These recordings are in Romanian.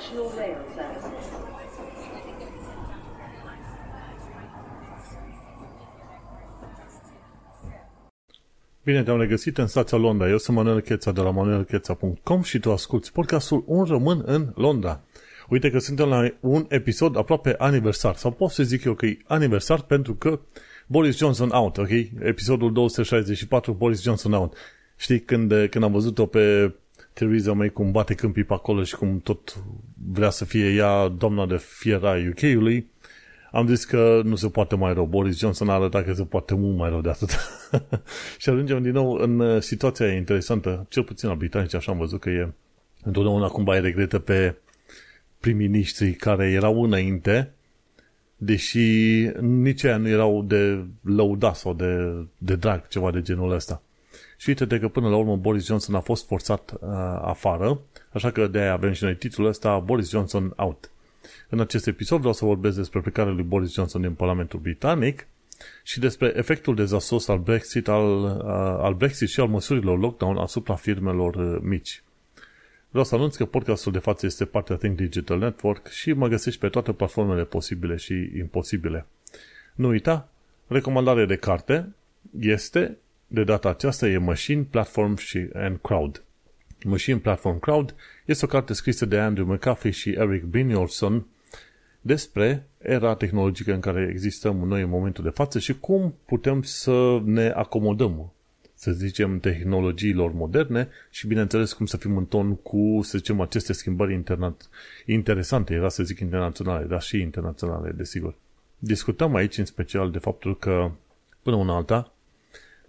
National Rail Services. Bine te-am regăsit în stația Londra. Eu sunt Manuel Cheța de la manuelcheța.com și tu asculti podcastul Un Român în Londra. Uite că suntem la un episod aproape aniversar, sau pot să zic eu că e aniversar pentru că Boris Johnson out, ok? Episodul 264, Boris Johnson out. Știi, când, când am văzut-o pe Theresa May cum bate câmpii pe acolo și cum tot vrea să fie ea doamna de fiera UK-ului, am zis că nu se poate mai rău. Boris Johnson a arătat că se poate mult mai rău de atât. și ajungem din nou în uh, situația interesantă, cel puțin la britanici, așa am văzut că e întotdeauna cumva îi regretă pe prim-ministrii care erau înainte, deși nici aia nu erau de lăudat sau de, de drag, ceva de genul ăsta. Și uite că până la urmă Boris Johnson a fost forțat uh, afară, așa că de aia avem și noi titlul ăsta, Boris Johnson out. În acest episod vreau să vorbesc despre plecarea lui Boris Johnson din Parlamentul Britanic și despre efectul dezastros al Brexit, al, uh, al Brexit și al măsurilor lockdown asupra firmelor uh, mici. Vreau să anunț că podcastul de față este partea Think Digital Network și mă găsești pe toate platformele posibile și imposibile. Nu uita, recomandare de carte este, de data aceasta, e Machine, Platform și and Crowd. Machine Platform Crowd este o carte scrisă de Andrew McAfee și Eric Brynjolfsson despre era tehnologică în care existăm noi în momentul de față și cum putem să ne acomodăm să zicem, tehnologiilor moderne și, bineînțeles, cum să fim în ton cu, să zicem, aceste schimbări interna- interesante, era să zic internaționale, dar și internaționale, desigur. Discutăm aici în special de faptul că, până una alta,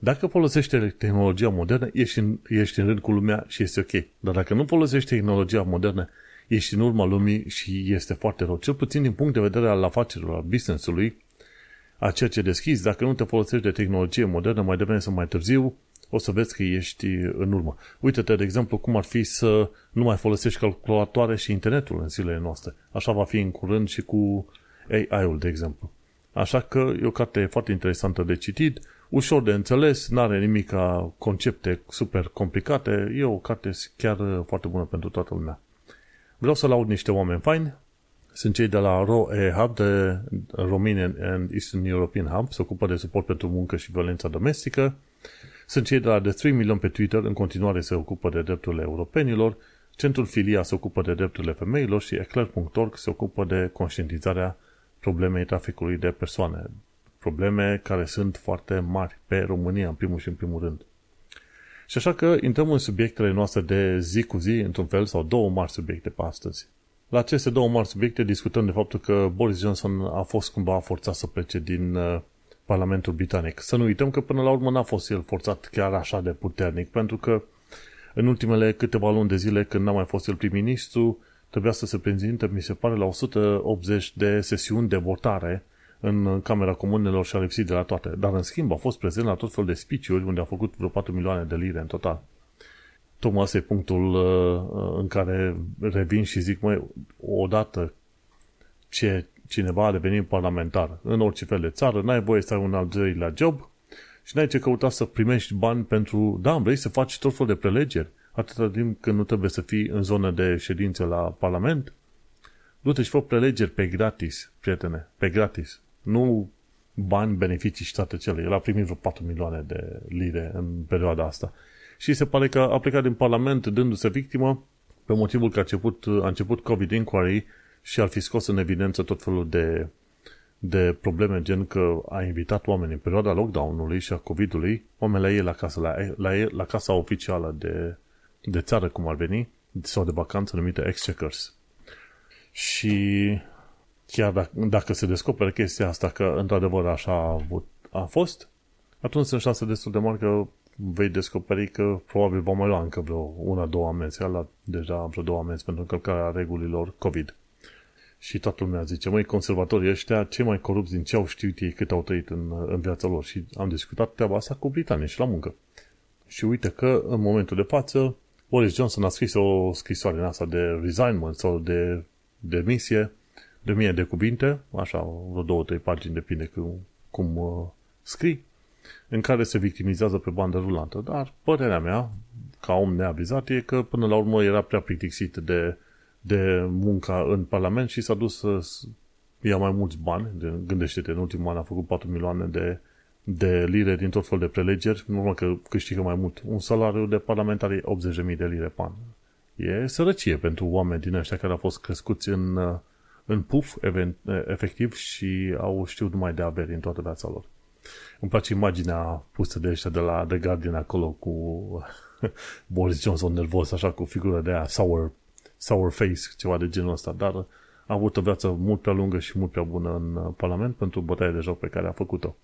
dacă folosești tehnologia modernă, ești în, ești în rând cu lumea și este ok. Dar dacă nu folosești tehnologia modernă, ești în urma lumii și este foarte rău. Cel puțin din punct de vedere al afacerilor, al business-ului, a ceea ce deschizi, dacă nu te folosești de tehnologie modernă, mai devreme sau mai târziu, o să vezi că ești în urmă. Uite-te, de exemplu, cum ar fi să nu mai folosești calculatoare și internetul în zilele noastre. Așa va fi în curând și cu AI-ul, de exemplu. Așa că e o carte foarte interesantă de citit, ușor de înțeles, nu are nimic ca concepte super complicate, e o carte chiar foarte bună pentru toată lumea. Vreau să laud niște oameni faini, sunt cei de la ROE Hub, de Romanian and Eastern European Hub, se ocupă de suport pentru muncă și violența domestică. Sunt cei de la The 3 Million pe Twitter, în continuare se ocupă de drepturile europenilor. Centrul Filia se ocupă de drepturile femeilor și Eclair.org se ocupă de conștientizarea problemei traficului de persoane. Probleme care sunt foarte mari pe România, în primul și în primul rând. Și așa că intrăm în subiectele noastre de zi cu zi, într-un fel, sau două mari subiecte pe astăzi. La aceste două mari subiecte discutăm de faptul că Boris Johnson a fost cumva forțat să plece din uh, Parlamentul Britanic. Să nu uităm că până la urmă n-a fost el forțat chiar așa de puternic, pentru că în ultimele câteva luni de zile, când n-a mai fost el prim-ministru, trebuia să se prezinte, mi se pare, la 180 de sesiuni de votare în Camera Comunelor și a lipsit de la toate. Dar, în schimb, a fost prezent la tot fel de speech unde a făcut vreo 4 milioane de lire în total. Tocmai asta e punctul uh, în care revin și zic, măi, odată ce cineva a devenit parlamentar în orice fel de țară, n-ai voie să ai un al doilea job și n-ai ce căuta să primești bani pentru, da, vrei să faci tot fel de prelegeri, atâta timp când nu trebuie să fii în zonă de ședință la Parlament, du-te și fă prelegeri pe gratis, prietene, pe gratis. Nu bani, beneficii și toate cele. El a primit vreo 4 milioane de lire în perioada asta și se pare că a plecat din Parlament dându-se victimă pe motivul că a început, a început COVID inquiry și ar fi scos în evidență tot felul de, de probleme, gen că a invitat oameni în perioada lockdown-ului și a COVID-ului, oameni la ei la casă, la, la, ei, la casa oficială de, de țară, cum ar veni, sau de vacanță numită Exchequers. Și chiar dacă, dacă se descoperă chestia asta că într-adevăr așa a, avut, a fost, atunci sunt șanse destul de mari că vei descoperi că probabil va mai lua încă vreo una, două amenzi. La deja vreo două amenzi pentru încălcarea regulilor COVID. Și toată lumea zice, măi, conservatorii ăștia, cei mai corupți din ce au știut ei cât au trăit în, în viața lor. Și am discutat treaba asta cu Britania și la muncă. Și uite că, în momentul de față, Boris Johnson a scris o scrisoare în asta de resignment sau de demisie, de mie de cuvinte, așa, vreo două, trei pagini, depinde cum, cum uh, scrii în care se victimizează pe bandă rulantă. Dar părerea mea, ca om neavizat, e că până la urmă era prea plictisit de de munca în Parlament și s-a dus să ia mai mulți bani. Gândește-te, în ultimul an a făcut 4 milioane de, de lire din tot fel de prelegeri, în urmă că câștigă mai mult. Un salariu de parlamentar e 80.000 de lire pe an. E sărăcie pentru oameni din ăștia care au fost crescuți în, în puf, event, efectiv, și au știut numai de averi în toată viața lor. Îmi place imaginea pusă de ăștia de la The Guardian acolo cu Boris Johnson nervos, așa, cu figură de aia, sour, sour face, ceva de genul ăsta, dar a avut o viață mult prea lungă și mult prea bună în Parlament pentru bătaia de joc pe care a făcut-o.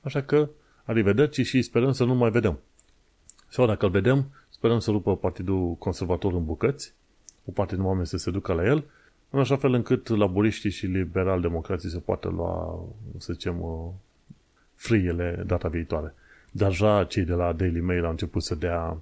Așa că, arrivederci și sperăm să nu mai vedem. Sau dacă îl vedem, sperăm să rupă Partidul Conservator în bucăți, o parte din oameni să se ducă la el, în așa fel încât laburiștii și liberal-democrații să poată lua, să zicem, frâiele data viitoare. Deja cei de la Daily Mail au început să dea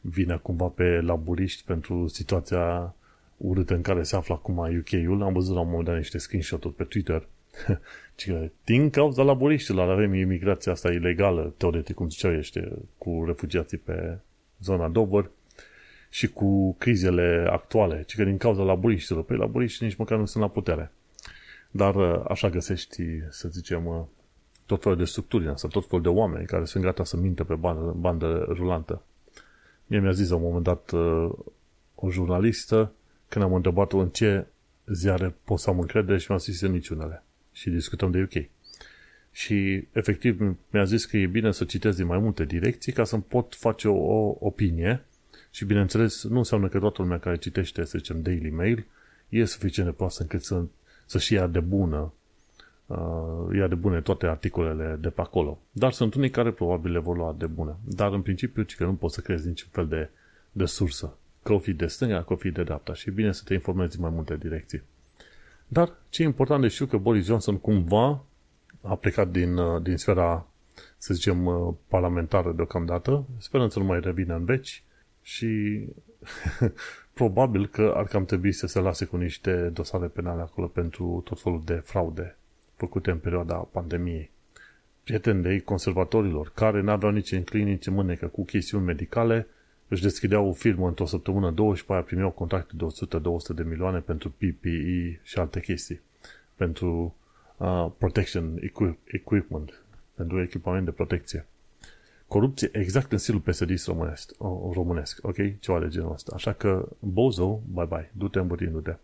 vine cumva pe laburiști pentru situația urâtă în care se află acum UK-ul. Am văzut la un moment dat niște screenshot-uri pe Twitter că din cauza laburiștilor avem imigrația asta ilegală, teoretic, cum ziceau ește, cu refugiații pe zona Dover și cu crizele actuale, ci că din cauza laburiștilor. Păi laburiștii nici măcar nu sunt la putere. Dar așa găsești, să zicem, tot felul de structuri asta, tot felul de oameni care sunt gata să mintă pe bandă, bandă rulantă. Mie mi-a zis la un moment dat uh, o jurnalistă, când am întrebat-o în ce ziare pot să am încredere și mi-a zis în niciunele. Și discutăm de UK. Și efectiv mi-a zis că e bine să citesc din mai multe direcții ca să-mi pot face o, o opinie și bineînțeles nu înseamnă că toată lumea care citește, să zicem, Daily Mail e suficient de proastă încât să, să-și ia de bună uh, ia de bune toate articolele de pe acolo. Dar sunt unii care probabil le vor lua de bune. Dar în principiu, că nu poți să crezi niciun fel de, de sursă. Că o fi de stânga, că o fi de dreapta. Și e bine să te informezi în mai multe direcții. Dar ce e important de știu că Boris Johnson cumva a plecat din, uh, din sfera, să zicem, uh, parlamentară deocamdată, sperăm să nu mai revină în veci și probabil că ar cam trebui să se lase cu niște dosare penale acolo pentru tot felul de fraude făcute în perioada pandemiei. Prieteni de ei conservatorilor, care n-aveau nici în clinici mânecă cu chestiuni medicale, își deschideau o firmă într-o săptămână, două și pe aia primeau contracte de 100-200 de milioane pentru PPE și alte chestii. Pentru uh, protection equipment, pentru echipament de protecție. Corupție exact în stilul psd românesc, românesc, ok? Ceva de genul ăsta. Așa că, Bozo, bye-bye, du-te îmbătindu-te.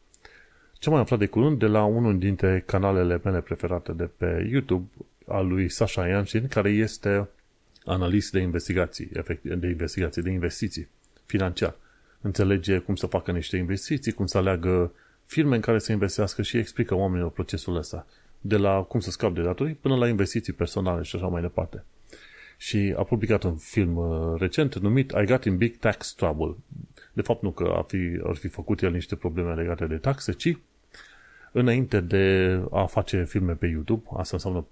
Ce mai aflat de curând de la unul dintre canalele mele preferate de pe YouTube, al lui Sasha Yanshin, care este analist de investigații, de investigații, de investiții financiar. Înțelege cum să facă niște investiții, cum să aleagă firme în care să investească și explică oamenilor procesul ăsta. De la cum să scap de datorii până la investiții personale și așa mai departe. Și a publicat un film uh, recent numit I Got in Big Tax Trouble. De fapt nu că ar fi, ar fi făcut el niște probleme legate de taxe, ci înainte de a face filme pe YouTube, asta înseamnă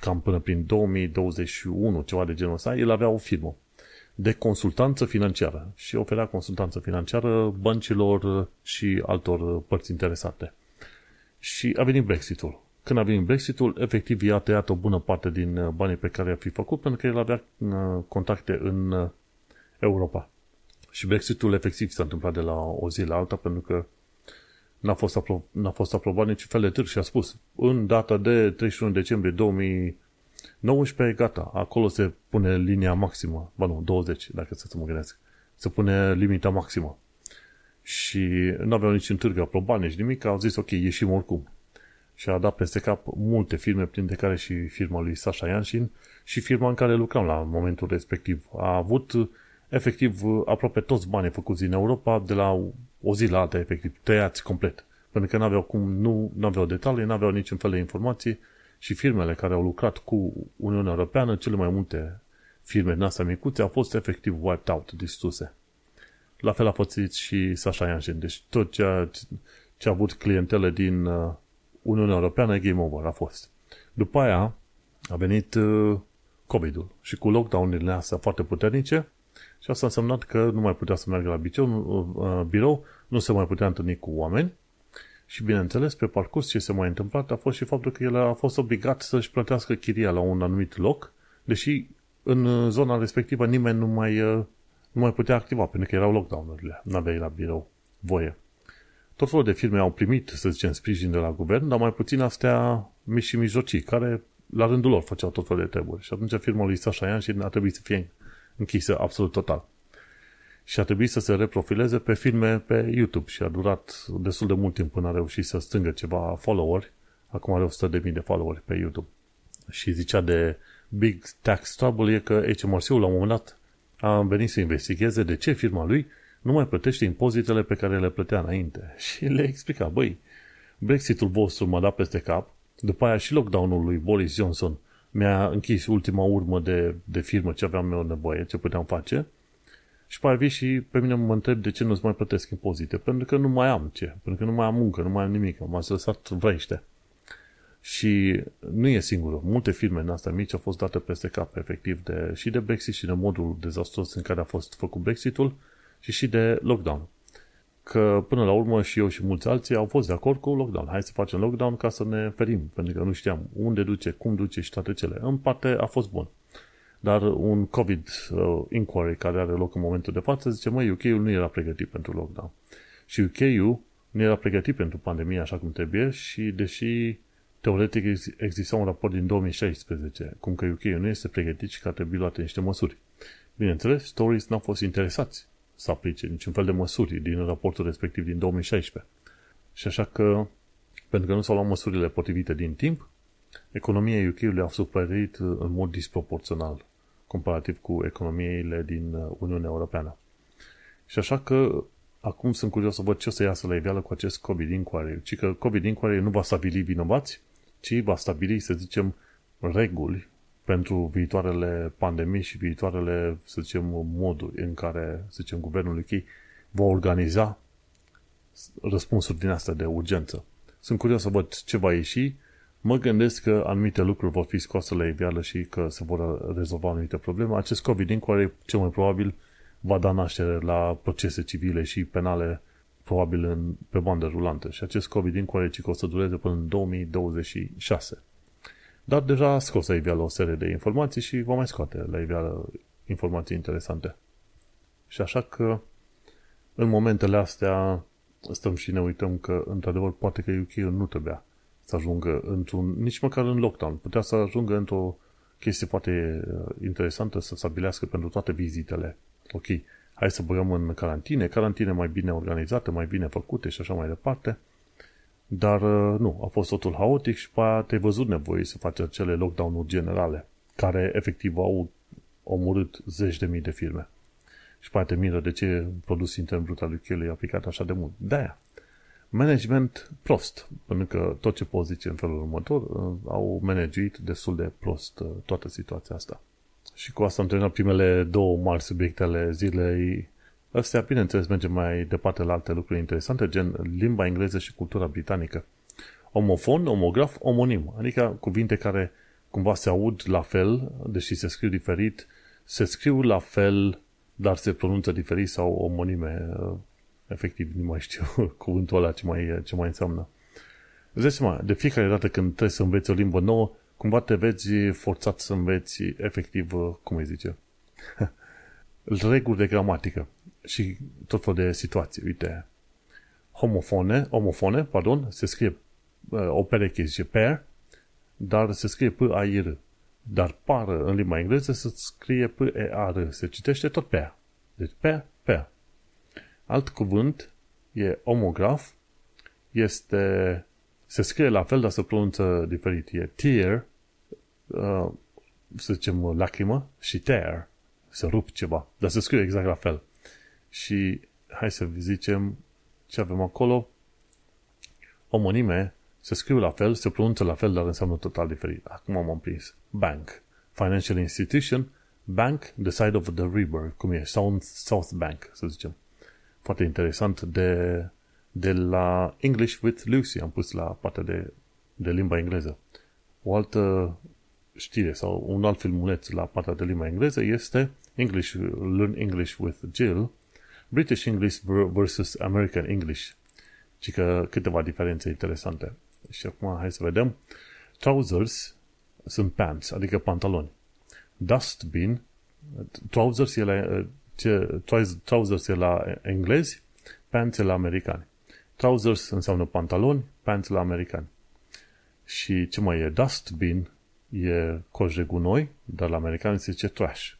cam până prin 2021, ceva de genul ăsta, el avea o firmă de consultanță financiară și oferea consultanță financiară băncilor și altor părți interesate. Și a venit Brexitul. Când a venit Brexitul, efectiv i-a tăiat o bună parte din banii pe care i-a fi făcut pentru că el avea uh, contacte în uh, Europa. Și Brexitul efectiv s-a întâmplat de la o zi la alta pentru că n-a fost, apro- n-a fost aprobat niciun fel de târg și a spus în data de 31 decembrie 2019, gata, acolo se pune linia maximă, ba nu, 20, dacă să mă gândesc, se pune limita maximă. Și nu aveau niciun târg aprobat, nici nimic, au zis ok, ieșim oricum. Și a dat peste cap multe firme, printre care și firma lui Sasha Yanshin și firma în care lucram la momentul respectiv. A avut efectiv aproape toți banii făcuți în Europa de la o zi la alta, efectiv, tăiați complet. Pentru că n-aveau cum, nu aveau detalii, n-aveau niciun fel de informații și firmele care au lucrat cu Uniunea Europeană, cele mai multe firme din astea micuțe, au fost efectiv wiped out, distruse. La fel a fost și Sasha Yanshin. Deci tot ce ce a avut clientele din uh, Uniunea Europeană, game over a fost. După aia a venit uh, COVID-ul și cu lockdown-urile astea foarte puternice, și asta a însemnat că nu mai putea să meargă la birou, uh, birou nu se mai putea întâlni cu oameni și, bineînțeles, pe parcurs ce se mai întâmplat a fost și faptul că el a fost obligat să-și plătească chiria la un anumit loc, deși în zona respectivă nimeni nu mai, uh, nu mai putea activa, pentru că erau lockdown-urile, nu aveai la birou voie. Tot felul de firme au primit, să zicem, sprijin de la guvern, dar mai puțin astea mici și mijlocii, care la rândul lor făceau tot felul de treburi. Și atunci firma lui Sasha și a trebuit să fie închisă absolut total. Și a trebuit să se reprofileze pe filme pe YouTube și a durat destul de mult timp până a reușit să strângă ceva followeri. Acum are 100.000 de followeri pe YouTube. Și zicea de Big Tax Trouble e că HMRC-ul la un moment dat a venit să investigheze de ce firma lui nu mai plătește impozitele pe care le plătea înainte. Și le explica, băi, Brexitul vostru m-a dat peste cap, după aia și lockdown-ul lui Boris Johnson mi-a închis ultima urmă de, de firmă ce aveam eu nevoie, ce puteam face, și pe aia și pe mine mă întreb de ce nu-ți mai plătesc impozite. Pentru că nu mai am ce, pentru că nu mai am muncă, nu mai am nimic, m-a lăsat vrăiște. Și nu e singurul. Multe firme în astea mici au fost date peste cap, efectiv, de, și de Brexit și de modul dezastros în care a fost făcut Brexitul și și de lockdown. Că până la urmă și eu și mulți alții au fost de acord cu lockdown. Hai să facem lockdown ca să ne ferim, pentru că nu știam unde duce, cum duce și toate cele. În parte a fost bun. Dar un COVID uh, inquiry care are loc în momentul de față zice, măi, UK-ul nu era pregătit pentru lockdown. Și UK-ul nu era pregătit pentru pandemie așa cum trebuie și deși teoretic exista un raport din 2016 cum că UK nu este pregătit și că ar trebui luate niște măsuri. Bineînțeles, Stories n-au fost interesați să aplice niciun fel de măsuri din raportul respectiv din 2016. Și așa că, pentru că nu s-au luat măsurile potrivite din timp, economia UK-ului a suferit în mod disproporțional comparativ cu economiile din Uniunea Europeană. Și așa că acum sunt curios să văd ce o să iasă la iveală cu acest COVID inquiry. Ci că COVID inquiry nu va stabili vinovați, ci va stabili, să zicem, reguli pentru viitoarele pandemii și viitoarele, să zicem, moduri în care, să zicem, guvernul UK va organiza răspunsuri din astea de urgență. Sunt curios să văd ce va ieși. Mă gândesc că anumite lucruri vor fi scoase la iveală și că se vor rezolva anumite probleme. Acest COVID inquiry, cel mai probabil, va da naștere la procese civile și penale probabil în, pe bandă rulantă. Și acest COVID inquiry ci că o să dureze până în 2026. Dar deja a scos la iveală o serie de informații și va mai scoate la iveală informații interesante. Și așa că în momentele astea stăm și ne uităm că într-adevăr poate că UK nu trebuia să ajungă într-un, nici măcar în lockdown, putea să ajungă într-o chestie foarte uh, interesantă să stabilească pentru toate vizitele. Ok, hai să băgăm în carantine, carantine mai bine organizate, mai bine făcute și așa mai departe, dar uh, nu, a fost totul haotic și pe aia te-ai văzut nevoie să faci acele lockdown-uri generale, care efectiv au omorât zeci de mii de firme. Și pe aia te miră de ce produs intern brut al lui e aplicat așa de mult. De-aia. Management prost, pentru că tot ce poți zice în felul următor, uh, au managuit destul de prost uh, toată situația asta. Și cu asta am terminat primele două mari subiecte ale zilei Astea, bineînțeles, mergem mai departe la alte lucruri interesante, gen limba engleză și cultura britanică. Omofon, omograf, omonim, adică cuvinte care cumva se aud la fel, deși se scriu diferit, se scriu la fel, dar se pronunță diferit sau omonime. Efectiv, nu mai știu cuvântul ăla ce mai, ce mai înseamnă. Îți seama, de fiecare dată când trebuie să înveți o limbă nouă, cumva te vezi forțat să înveți efectiv, cum îi zice, reguli de gramatică și tot felul de situații. Uite, homofone, homofone, pardon, se scrie uh, o pereche, zice pair, dar se scrie p a i r Dar par în limba engleză se scrie p e a r Se citește tot pair. Deci pair, pair. Alt cuvânt e omograf, este, se scrie la fel, dar se pronunță diferit. E tear, uh, să zicem lacrimă, și tear, să rup ceva, dar se scrie exact la fel. Și hai să zicem ce avem acolo. Omonime se scriu la fel, se pronunță la fel, dar înseamnă total diferit. Acum am prins. Bank. Financial institution. Bank, the side of the river, cum e, South, South Bank, să zicem. Foarte interesant de, de la English with Lucy, am pus la partea de, de limba engleză. O altă știre sau un alt filmuleț la partea de limba engleză este English, Learn English with Jill, British English versus American English. Și că câteva diferențe interesante. Și acum hai să vedem. Trousers sunt pants, adică pantaloni. Dustbin, trousers e la, ce, trousers e la englezi, pants e la americani. Trousers înseamnă pantaloni, pants la americani. Și ce mai e? Dustbin e coș de gunoi, dar la americani se zice trash.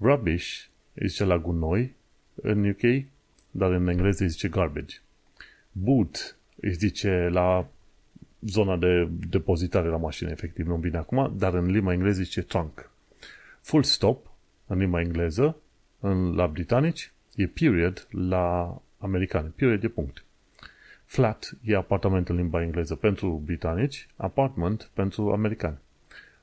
Rubbish îi zice la gunoi în UK, dar în engleză îi zice garbage. Boot îi zice la zona de depozitare la mașină, efectiv, nu vine acum, dar în limba engleză zice trunk. Full stop, în limba engleză, în, la britanici, e period la americani. Period e punct. Flat e apartament în limba engleză pentru britanici, apartment pentru americani.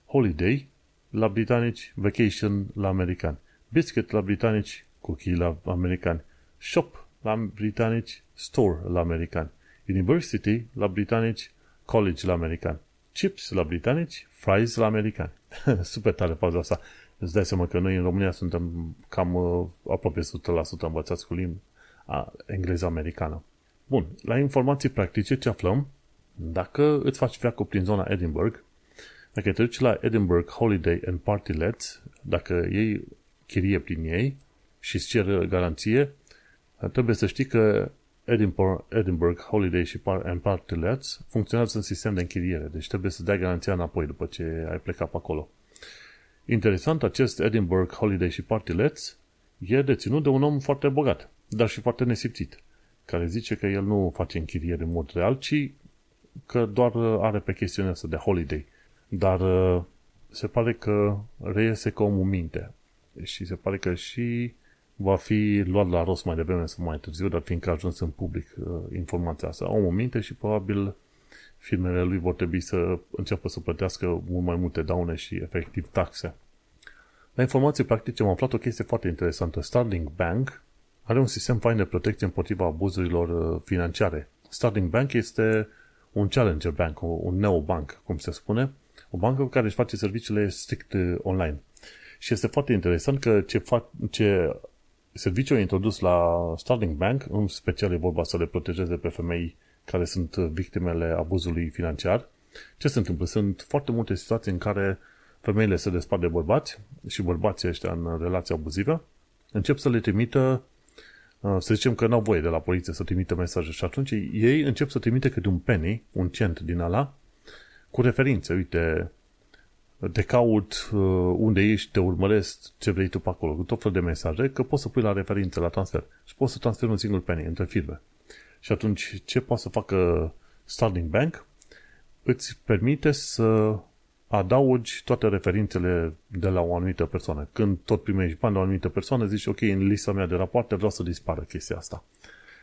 Holiday la britanici, vacation la americani. Biscuit la britanici, cookie la americani. Shop la britanici, store la americani. University la britanici, college la americani. Chips la britanici, fries la americani. Super tare faza asta. Îți dai seama că noi în România suntem cam uh, aproape 100% învățați cu limba engleză americană. Bun, la informații practice ce aflăm? Dacă îți faci viacul prin zona Edinburgh, dacă te duci la Edinburgh Holiday and Party Lets, dacă iei chirie prin ei și îți cer garanție, trebuie să știi că Edinburgh, Edinburgh Holiday și Par- and Party Lets funcționează în sistem de închiriere, deci trebuie să dai garanția înapoi după ce ai plecat pe acolo. Interesant, acest Edinburgh Holiday și Party Lets e deținut de un om foarte bogat, dar și foarte nesimțit, care zice că el nu face închiriere în mod real, ci că doar are pe chestiunea asta de holiday. Dar uh, se pare că reiese că omul minte. Și se pare că și va fi luat la rost mai devreme sau mai târziu, dar fiindcă a ajuns în public uh, informația asta. Omul minte și probabil firmele lui vor trebui să înceapă să plătească mult mai multe daune și efectiv taxe. La informații practice am aflat o chestie foarte interesantă. Starling Bank are un sistem fain de protecție împotriva abuzurilor uh, financiare. Starling Bank este un challenger bank, un neobank, cum se spune, o bancă care își face serviciile strict uh, online. Și este foarte interesant că ce, fac, ce serviciul introdus la Starling Bank, în special e vorba să le protejeze pe femei care sunt victimele abuzului financiar. Ce se întâmplă? Sunt foarte multe situații în care femeile se despart de bărbați și bărbații ăștia în relație abuzivă încep să le trimită uh, să zicem că n-au voie de la poliție să trimită mesaje și atunci ei încep să trimite câte un penny, un cent din ala, cu referințe. Uite, te caut uh, unde ești, te urmăresc, ce vrei tu pe acolo, cu tot fel de mesaje, că poți să pui la referințe la transfer și poți să transferi un singur penny între firme. Și atunci, ce poate să facă Starling Bank? Îți permite să adaugi toate referințele de la o anumită persoană. Când tot primești bani de o anumită persoană, zici, ok, în lista mea de rapoarte vreau să dispară chestia asta.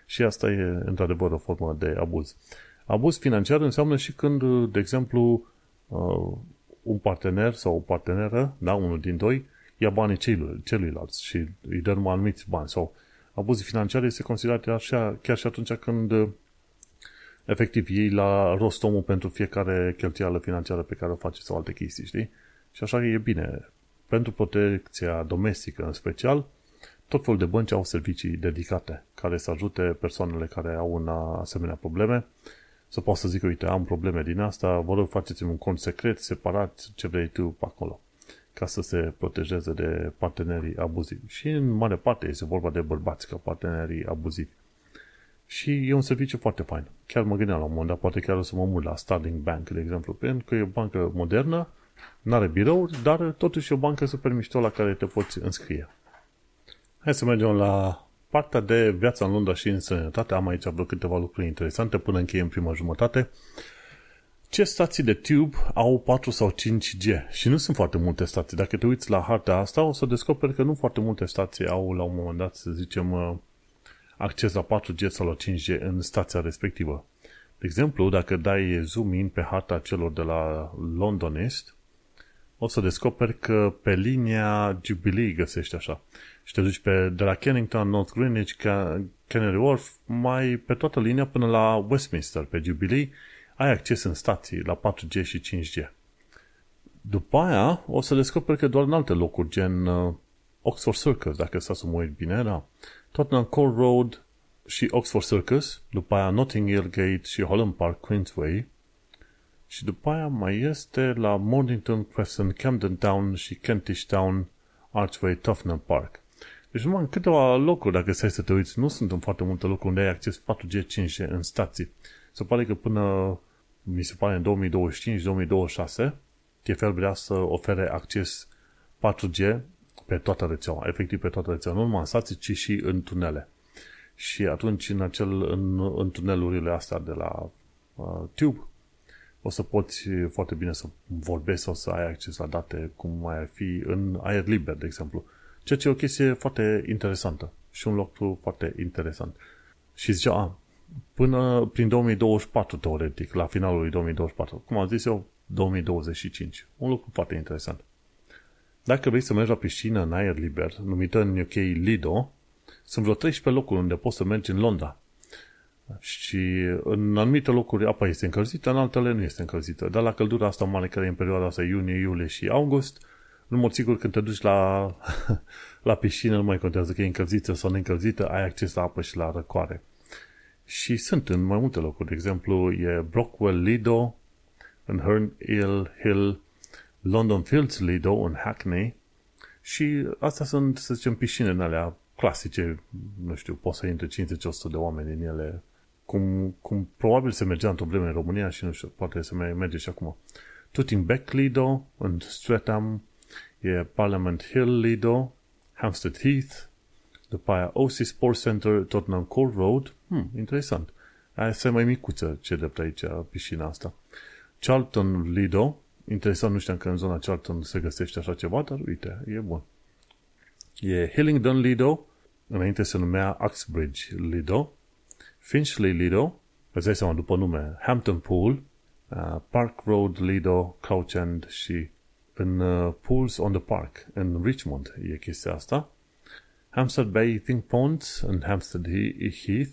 Și asta e, într-adevăr, o formă de abuz. Abuz financiar înseamnă și când, de exemplu, uh, un partener sau o parteneră, da, unul din doi, ia banii celuilalt și îi dă numai anumiți bani. Sau abuz financiar este considerat așa chiar și atunci când uh, efectiv iei la rost omul pentru fiecare cheltuială financiară pe care o face sau alte chestii, știi? Și așa e bine. Pentru protecția domestică în special, tot felul de bănci au servicii dedicate care să ajute persoanele care au un asemenea probleme să poată să zică, uite, am probleme din asta, vă rog, faceți un cont secret, separat, ce vrei tu pe acolo, ca să se protejeze de partenerii abuzivi. Și în mare parte este vorba de bărbați ca partenerii abuzivi. Și e un serviciu foarte fain. Chiar mă gândeam la un moment dat, poate chiar o să mă mut la Starling Bank, de exemplu, pentru că e o bancă modernă, nu are birouri, dar totuși e o bancă super mișto la care te poți înscrie. Hai să mergem la partea de viața în Londra și în sănătate. Am aici vreo câteva lucruri interesante până încheie în prima jumătate. Ce stații de tube au 4 sau 5G? Și nu sunt foarte multe stații. Dacă te uiți la harta asta, o să descoperi că nu foarte multe stații au la un moment dat, să zicem, uh, acces la 4G sau la 5G în stația respectivă. De exemplu, dacă dai zoom in pe harta celor de la London East, o să descoperi că pe linia Jubilee găsești așa. Și te duci pe, de la Kennington, North Greenwich, Canary Wharf, mai pe toată linia până la Westminster, pe Jubilee, ai acces în stații la 4G și 5G. După aia o să descoperi că doar în alte locuri, gen uh, Oxford Circus, dacă să mă uit bine, da. Tottenham Court Road și Oxford Circus, după aia Notting Hill Gate și Holland Park Queensway, și după aia mai este la Mornington Crescent, Camden Town și Kentish Town, Archway, Tufnell Park. Deci Deci numai în câteva locuri, dacă stai să te uiți, nu sunt în foarte multe locuri unde ai acces 4G, 5G în stații. Se pare că până, mi se pare, în 2025-2026, TFL vrea să ofere acces 4G pe toată rețeaua, efectiv pe toată rețeaua, nu numai în stații, ci și în tunele. Și atunci, în, acel, în, în tunelurile astea de la uh, Tube, o să poți foarte bine să vorbești sau să ai acces la date cum mai ar fi în aer liber, de exemplu. Ceea ce e o chestie foarte interesantă și un lucru foarte interesant. Și zicea, a, până prin 2024, teoretic, la finalul lui 2024, cum am zis eu, 2025. Un lucru foarte interesant. Dacă vrei să mergi la piscină în aer liber, numită în UK Lido, sunt vreo 13 locuri unde poți să mergi în Londra. Și în anumite locuri apa este încălzită, în altele nu este încălzită. Dar la căldura asta mare care e în perioada asta, iunie, iulie și august, în mod sigur când te duci la, la piscină nu mai contează că e încălzită sau neîncălzită, ai acces la apă și la răcoare. Și sunt în mai multe locuri. De exemplu, e Brockwell Lido, în Herne Hill, Hill London Fields Lido, în Hackney. Și astea sunt, să zicem, piscine în alea clasice, nu știu, poți să intri 50-100 de oameni în ele, cum, cum probabil se mergea într-o vreme în România și nu știu, poate se merge și acum. Tooting Beck Lido, în Streatham, e Parliament Hill Lido, Hampstead Heath, după aia OC Sports Center, Tottenham Court Road, hmm, interesant. Aia este mai micuță ce drept aici, piscina asta. Charlton Lido, interesant, nu știam că în zona Charlton se găsește așa ceva, dar uite, e bun. E Hillingdon Lido, înainte se numea Uxbridge Lido, Finchley Lido, îți dai seama după nume, Hampton Pool, uh, Park Road Lido, Crouch End și în uh, Pools on the Park, în Richmond e chestia asta. Hampstead Bay Think Ponds în Hampstead Heath,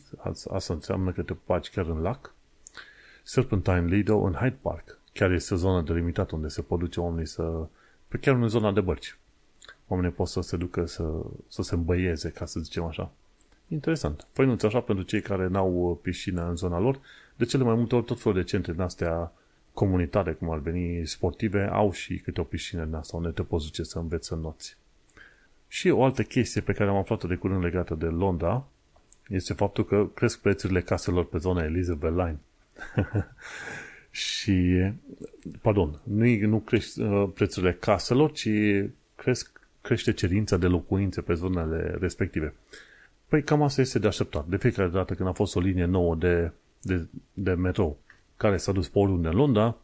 asta înseamnă că te faci chiar în lac. Serpentine Lido în Hyde Park, chiar este o zonă delimitată unde se pot duce oamenii să, pe chiar în zona de bărci. Oamenii pot să se ducă să, să se îmbăieze, ca să zicem așa. Interesant. Făinuți așa pentru cei care n-au piscină în zona lor. De cele mai multe ori tot felul de centre din astea comunitare, cum ar veni sportive, au și câte o piscină din asta unde te poți duce să înveți să noți. Și o altă chestie pe care am aflat-o de curând legată de Londra este faptul că cresc prețurile caselor pe zona Elizabeth Line. și, pardon, nu, nu crește uh, prețurile caselor, ci cresc, crește cerința de locuințe pe zonele respective. Păi cam asta este de așteptat. De fiecare dată când a fost o linie nouă de, de, de metrou care s-a dus pe oriunde în Londra,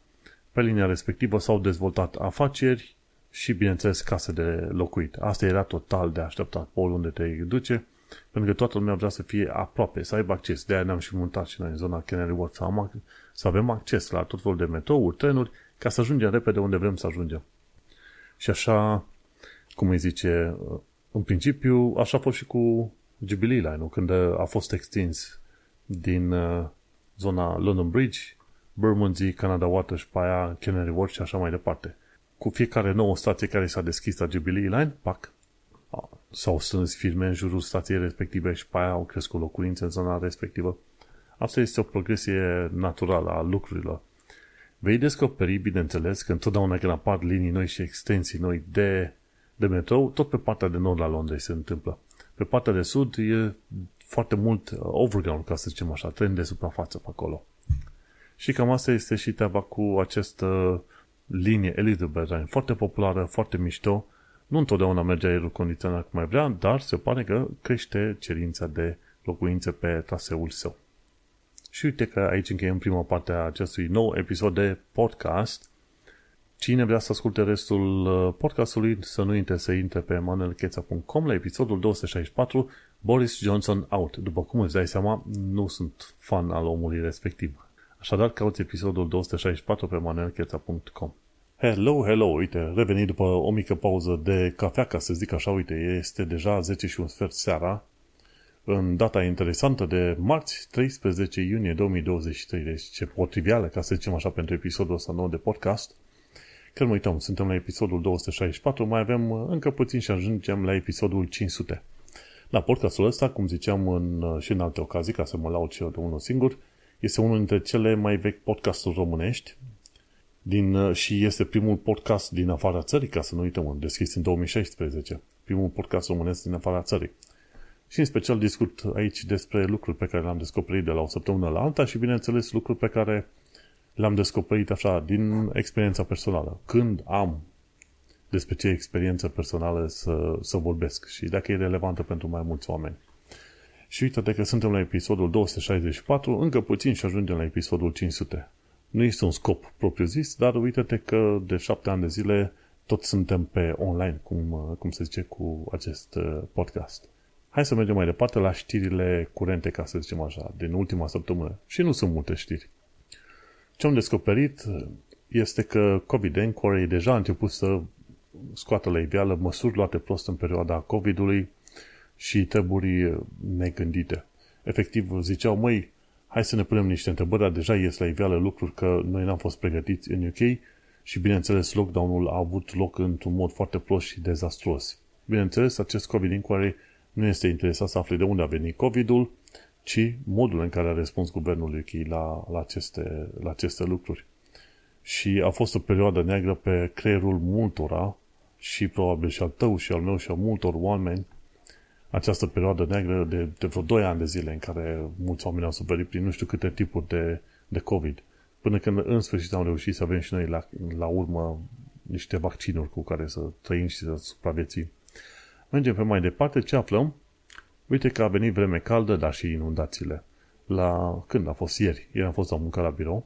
pe linia respectivă s-au dezvoltat afaceri și, bineînțeles, case de locuit. Asta era total de așteptat pe oriunde te duce, pentru că toată lumea vrea să fie aproape, să aibă acces. De-aia ne-am și mutat și noi în zona Canary Wharf, să, am, să avem acces la tot felul de metrouri, trenuri, ca să ajungem repede unde vrem să ajungem. Și așa, cum îi zice, în principiu, așa a fost și cu Jubilee Line, când a fost extins din uh, zona London Bridge Bermondsey, Canada Water și pe aia Canary Wharf și așa mai departe. Cu fiecare nouă stație care s-a deschis la Jubilee Line, pac, s-au strâns firme în jurul stației respective și pe aia au crescut locuințe în zona respectivă. Asta este o progresie naturală a lucrurilor. Vei descoperi, bineînțeles, că întotdeauna când apar linii noi și extensii noi de, de metrou, tot pe partea de nord la Londra se întâmplă. Pe partea de sud e foarte mult uh, overground, ca să zicem așa, tren de suprafață pe acolo. Și cam asta este și treaba cu această linie Elizabeth Line, foarte populară, foarte mișto. Nu întotdeauna merge aerul condiționat cum mai vrea, dar se pare că crește cerința de locuințe pe traseul său. Și uite că aici încheiem prima parte a acestui nou episod de podcast. Cine vrea să asculte restul uh, podcastului, să nu intre să intre pe manuelcheța.com la episodul 264, Boris Johnson out. După cum îți dai seama, nu sunt fan al omului respectiv. Așadar, cauți episodul 264 pe manuelcheța.com Hello, hello, uite, revenit după o mică pauză de cafea, ca să zic așa, uite, este deja 10 și un sfert seara, în data interesantă de marți 13 iunie 2023, deci ce potrivială, ca să zicem așa, pentru episodul ăsta nou de podcast. Când mă uităm, suntem la episodul 264, mai avem încă puțin și ajungem la episodul 500. La podcastul ăsta, cum ziceam în, și în alte ocazii, ca să mă laud și eu de unul singur, este unul dintre cele mai vechi podcasturi românești din, și este primul podcast din afara țării, ca să nu uităm, deschis în 2016. primul podcast românesc din afara țării. Și în special discut aici despre lucruri pe care le-am descoperit de la o săptămână la alta și, bineînțeles, lucruri pe care le-am descoperit așa, din experiența personală. Când am despre ce experiență personală să, să vorbesc și dacă e relevantă pentru mai mulți oameni. Și uite că suntem la episodul 264, încă puțin și ajungem la episodul 500. Nu este un scop propriu-zis, dar uite-te că de șapte ani de zile tot suntem pe online, cum, cum se zice cu acest uh, podcast. Hai să mergem mai departe la știrile curente, ca să zicem așa, din ultima săptămână. Și nu sunt multe știri. Ce am descoperit este că COVID Inquiry deja a început să scoată la iveală măsuri luate prost în perioada COVID-ului și treburi negândite. Efectiv, ziceau, măi, hai să ne punem niște întrebări, dar deja ies la iveală lucruri că noi n-am fost pregătiți în UK și, bineînțeles, lockdown-ul a avut loc într-un mod foarte prost și dezastruos. Bineînțeles, acest COVID Inquiry nu este interesat să afle de unde a venit COVID-ul, ci modul în care a răspuns guvernul UK la, la, aceste, la aceste lucruri. Și a fost o perioadă neagră pe creierul multora și probabil și al tău și al meu și al multor oameni această perioadă neagră de, de vreo 2 ani de zile în care mulți oameni au suferit prin nu știu câte tipuri de, de COVID. Până când în sfârșit am reușit să avem și noi la, la urmă niște vaccinuri cu care să trăim și să supraviețuim. Mergem pe mai departe, ce aflăm? Uite că a venit vreme caldă, dar și inundațiile. La când a fost ieri? Ieri am fost la muncă la birou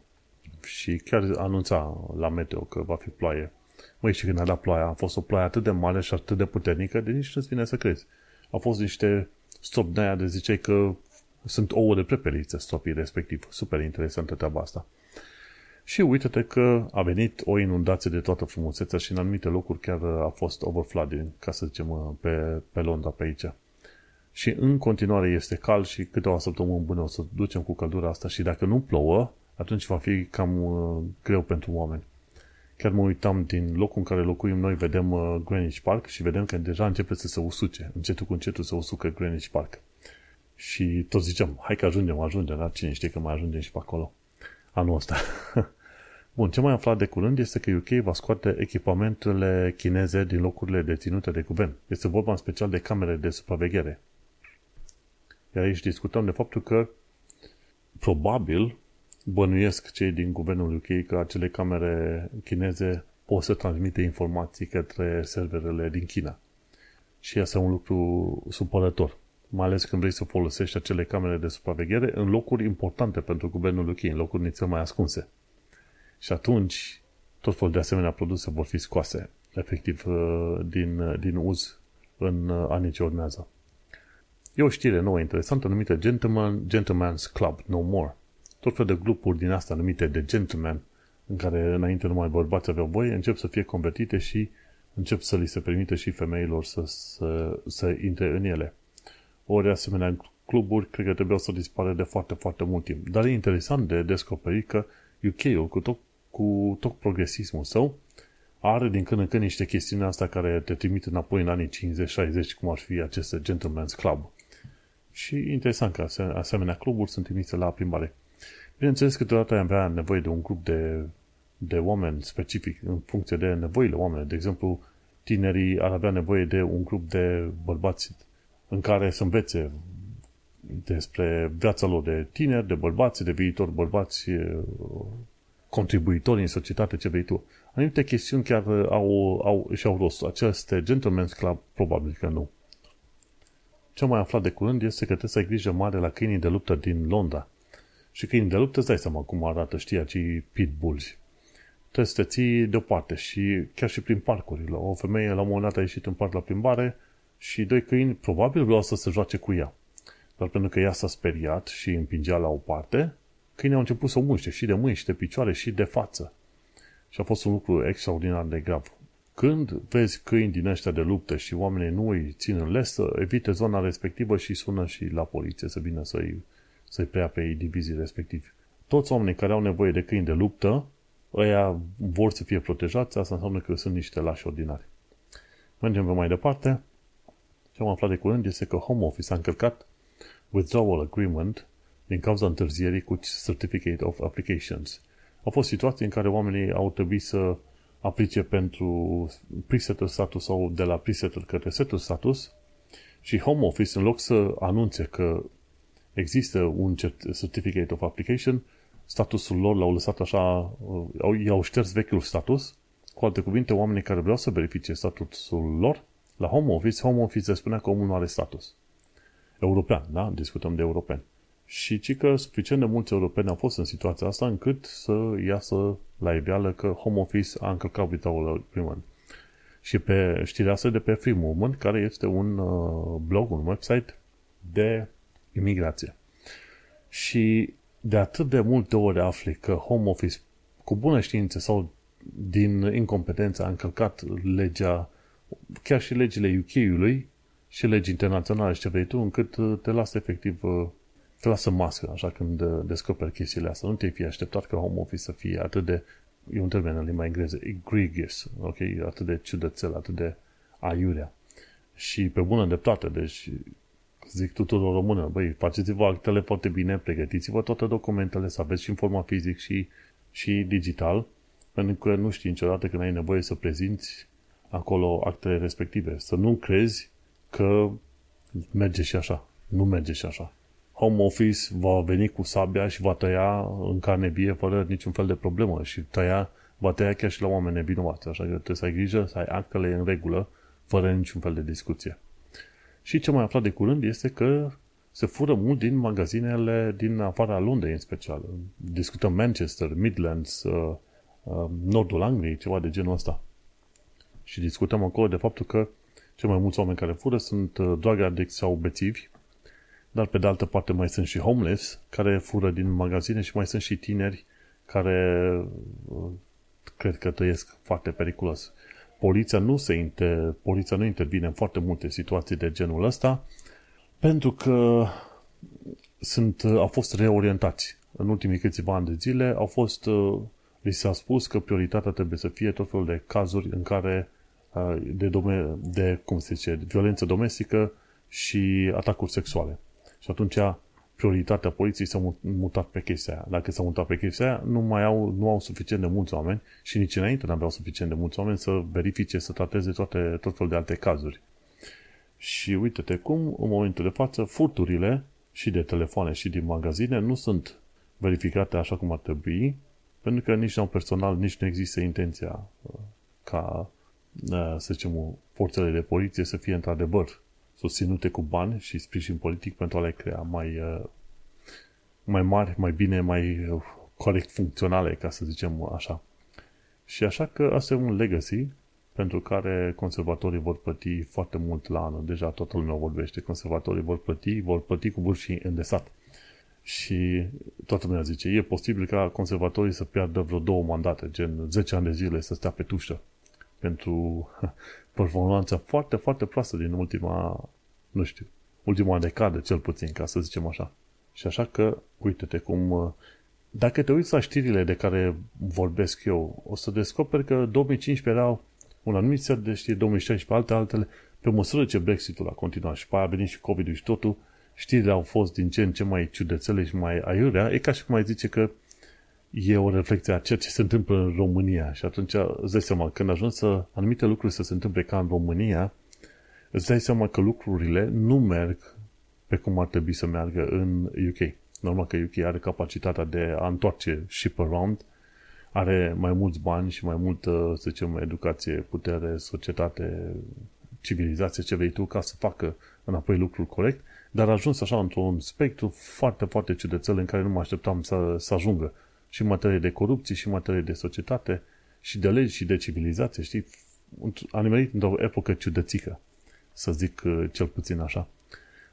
și chiar anunța la meteo că va fi ploaie. Măi, și când a dat ploaia, a fost o ploaie atât de mare și atât de puternică, de nici nu-ți vine să crezi. Au fost niște strop de aia de ziceai că sunt ouă de prepelițe stropii respectiv. Super interesantă treaba asta. Și uite-te că a venit o inundație de toată frumusețea și în anumite locuri chiar a fost overflooding, ca să zicem, pe, pe Londra, pe aici. Și în continuare este cald și câteva săptămâni bune o să ducem cu căldura asta și dacă nu plouă, atunci va fi cam uh, greu pentru oameni. Chiar mă uitam din locul în care locuim noi, vedem uh, Greenwich Park și vedem că deja începe să se usuce. Încetul cu încetul se usucă Greenwich Park. Și tot zicem, hai că ajungem, ajungem, dar cine știe că mai ajungem și pe acolo anul ăsta. Bun, ce mai aflat de curând este că UK va scoate echipamentele chineze din locurile deținute de guvern. Este vorba în special de camere de supraveghere. Iar aici discutăm de faptul că probabil bănuiesc cei din guvernul UK că acele camere chineze pot să transmite informații către serverele din China. Și este un lucru supărător. Mai ales când vrei să folosești acele camere de supraveghere în locuri importante pentru guvernul UK, în locuri nițel mai ascunse. Și atunci, tot felul de asemenea produse vor fi scoase, efectiv, uh, din, uh, din uz în uh, anii ce urmează. E o știre nouă interesantă numită Gentleman, Gentleman's Club No More. Tot fel de grupuri din asta numite de gentleman, în care înainte numai bărbați aveau voie, încep să fie convertite și încep să li se permite și femeilor să, să, să intre în ele. Ori asemenea cluburi cred că trebuiau să dispare de foarte, foarte mult timp. Dar e interesant de descoperit că UK-ul, cu tot, cu tot progresismul său, are din când în când niște chestiuni asta care te trimit înapoi în anii 50-60, cum ar fi aceste Gentleman's Club. Și interesant că asemenea cluburi sunt trimise la plimbare. Bineînțeles, câteodată ai avea nevoie de un grup de, de oameni specific în funcție de nevoile oamenilor. De exemplu, tinerii ar avea nevoie de un grup de bărbați în care să învețe despre viața lor de tineri, de bărbați, de viitor bărbați contribuitori în societate, ce vrei tu. Anumite chestiuni chiar au, au, și-au rost. Aceste gentlemen's club, probabil că nu. Ce mai aflat de curând este că trebuie să ai grijă mare la câinii de luptă din Londra. Și câinii de luptă, îți dai seama cum arată, știi, acei pitbulls. Trebuie să te ții deoparte și chiar și prin parcuri. O femeie la un moment dat a ieșit în parc la plimbare și doi câini probabil vreau să se joace cu ea. Dar pentru că ea s-a speriat și împingea la o parte, câinii au început să o muște și de mâini și de picioare și de față. Și a fost un lucru extraordinar de grav. Când vezi câini din ăștia de luptă și oamenii nu îi țin în lesă, evite zona respectivă și sună și la poliție să vină să-i, să-i preia pe ei divizii respectivi. Toți oamenii care au nevoie de câini de luptă, ăia vor să fie protejați, asta înseamnă că sunt niște lași ordinari. Mergem pe mai departe. Ce am aflat de curând este că Home Office a încărcat withdrawal agreement din cauza întârzierii cu Certificate of Applications. Au fost situații în care oamenii au trebuit să aplice pentru presetul status sau de la presetul către setul status și Home Office, în loc să anunțe că există un Certificate of Application, statusul lor l-au lăsat așa, i-au șters vechiul status. Cu alte cuvinte, oamenii care vreau să verifice statusul lor, la Home Office, Home Office le spunea că omul nu are status. European, da? Discutăm de europeni. Și ci că suficient de mulți europeni au fost în situația asta încât să iasă la iveală că Home Office a încălcat Without Agreement. Și pe știrea asta de pe Free Movement, care este un uh, blog, un website de imigrație. Și de atât de multe ori afli că Home Office, cu bună știință sau din incompetență, a încălcat legea, chiar și legile UK-ului și legi internaționale și ce vrei tu, încât uh, te lasă efectiv uh, te lasă mască, așa, când uh, descoperi chestiile astea. Nu te fi așteptat ca home office să fie atât de, e un termen în limba engleză, egregious, ok? Atât de ciudățel, atât de aiurea. Și pe bună dreptate, deci zic tuturor română, băi, faceți-vă actele foarte bine, pregătiți-vă toate documentele, să aveți și în forma fizic și, și digital, pentru că nu știi niciodată când ai nevoie să prezinți acolo actele respective. Să nu crezi că merge și așa. Nu merge și așa. Home Office va veni cu sabia și va tăia în carne vie fără niciun fel de problemă și tăia, va tăia chiar și la oameni nevinovați. Așa că trebuie să ai grijă, să ai actele în regulă, fără niciun fel de discuție. Și ce mai aflat de curând este că se fură mult din magazinele din afara Londrei în special. Discutăm Manchester, Midlands, uh, uh, nordul Angliei, ceva de genul ăsta. Și discutăm acolo de faptul că cei mai mulți oameni care fură sunt uh, drug addicts sau bețivi, dar pe de altă parte mai sunt și homeless care fură din magazine și mai sunt și tineri care uh, cred că trăiesc foarte periculos. Poliția nu, se inter, poliția nu intervine în foarte multe situații de genul ăsta pentru că sunt, uh, au fost reorientați. În ultimii câțiva ani de zile au fost, li s-a spus că prioritatea trebuie să fie tot felul de cazuri în care de, dome- de cum se zice, violență domestică și atacuri sexuale. Și atunci prioritatea poliției s-a mutat pe chestia aia. Dacă s-a mutat pe chestia aia, nu mai au, nu au suficient de mulți oameni și nici înainte nu aveau suficient de mulți oameni să verifice, să trateze toate, tot felul de alte cazuri. Și uite-te cum, în momentul de față, furturile și de telefoane și din magazine nu sunt verificate așa cum ar trebui, pentru că nici nu au personal, nici nu există intenția uh, ca să zicem, forțele de poliție să fie într-adevăr susținute cu bani și sprijin politic pentru a le crea mai, mai mari, mai bine, mai corect funcționale, ca să zicem așa. Și așa că asta e un legacy pentru care conservatorii vor plăti foarte mult la anul. Deja toată lumea vorbește. Conservatorii vor plăti, vor plăti cu burși îndesat. Și toată lumea zice, e posibil ca conservatorii să piardă vreo două mandate, gen 10 ani de zile să stea pe tușă pentru performanța foarte, foarte proastă din ultima, nu știu, ultima decadă cel puțin, ca să zicem așa. Și așa că, uite-te cum, dacă te uiți la știrile de care vorbesc eu, o să descoperi că 2015 erau un anumit set de știri, 2016 alte altele, pe măsură ce Brexitul a continuat și pe aia a venit și COVID-ul și totul, știrile au fost din ce în ce mai ciudățele și mai aiurea, e ca și cum ai zice că e o reflecție a ceea ce se întâmplă în România și atunci îți dai seama, când ajungi să anumite lucruri să se întâmple ca în România, îți dai seama că lucrurile nu merg pe cum ar trebui să meargă în UK. Normal că UK are capacitatea de a întoarce ship around, are mai mulți bani și mai multă, să zicem, educație, putere, societate, civilizație, ce vrei tu, ca să facă înapoi lucrul corect, dar a ajuns așa într-un spectru foarte, foarte ciudățel în care nu mă așteptam să, să ajungă și în materie de corupție, și în materie de societate, și de legi, și de civilizație, știi? A nimerit într-o epocă ciudățică, să zic uh, cel puțin așa.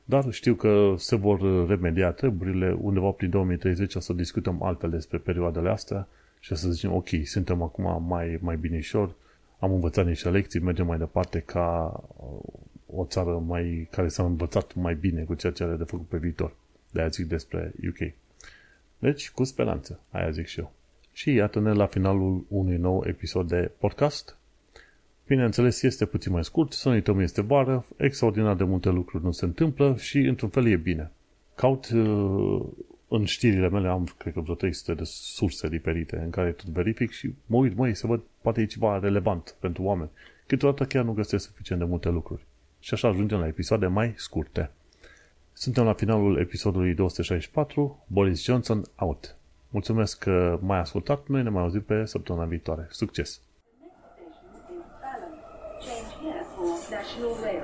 Dar știu că se vor remedia treburile, undeva prin 2030 o să discutăm altfel despre perioadele astea și o să zicem, ok, suntem acum mai, mai binișor, am învățat niște lecții, mergem mai departe ca uh, o țară mai, care s-a învățat mai bine cu ceea ce are de făcut pe viitor. De-aia zic despre UK. Deci, cu speranță, aia zic și eu. Și iată-ne la finalul unui nou episod de podcast. Bineînțeles, este puțin mai scurt, sonitul meu este vară, extraordinar de multe lucruri nu se întâmplă și, într-un fel, e bine. Caut uh, în știrile mele, am, cred că, vreo 300 de surse diferite în care tot verific și mă uit, măi, să văd, poate e ceva relevant pentru oameni. Câteodată chiar nu găsesc suficient de multe lucruri. Și așa ajungem la episoade mai scurte. Suntem la finalul episodului 264, Boris Johnson out. Mulțumesc că m-ai ascultat, noi ne mai auzim pe săptămâna viitoare. Succes! National Rail.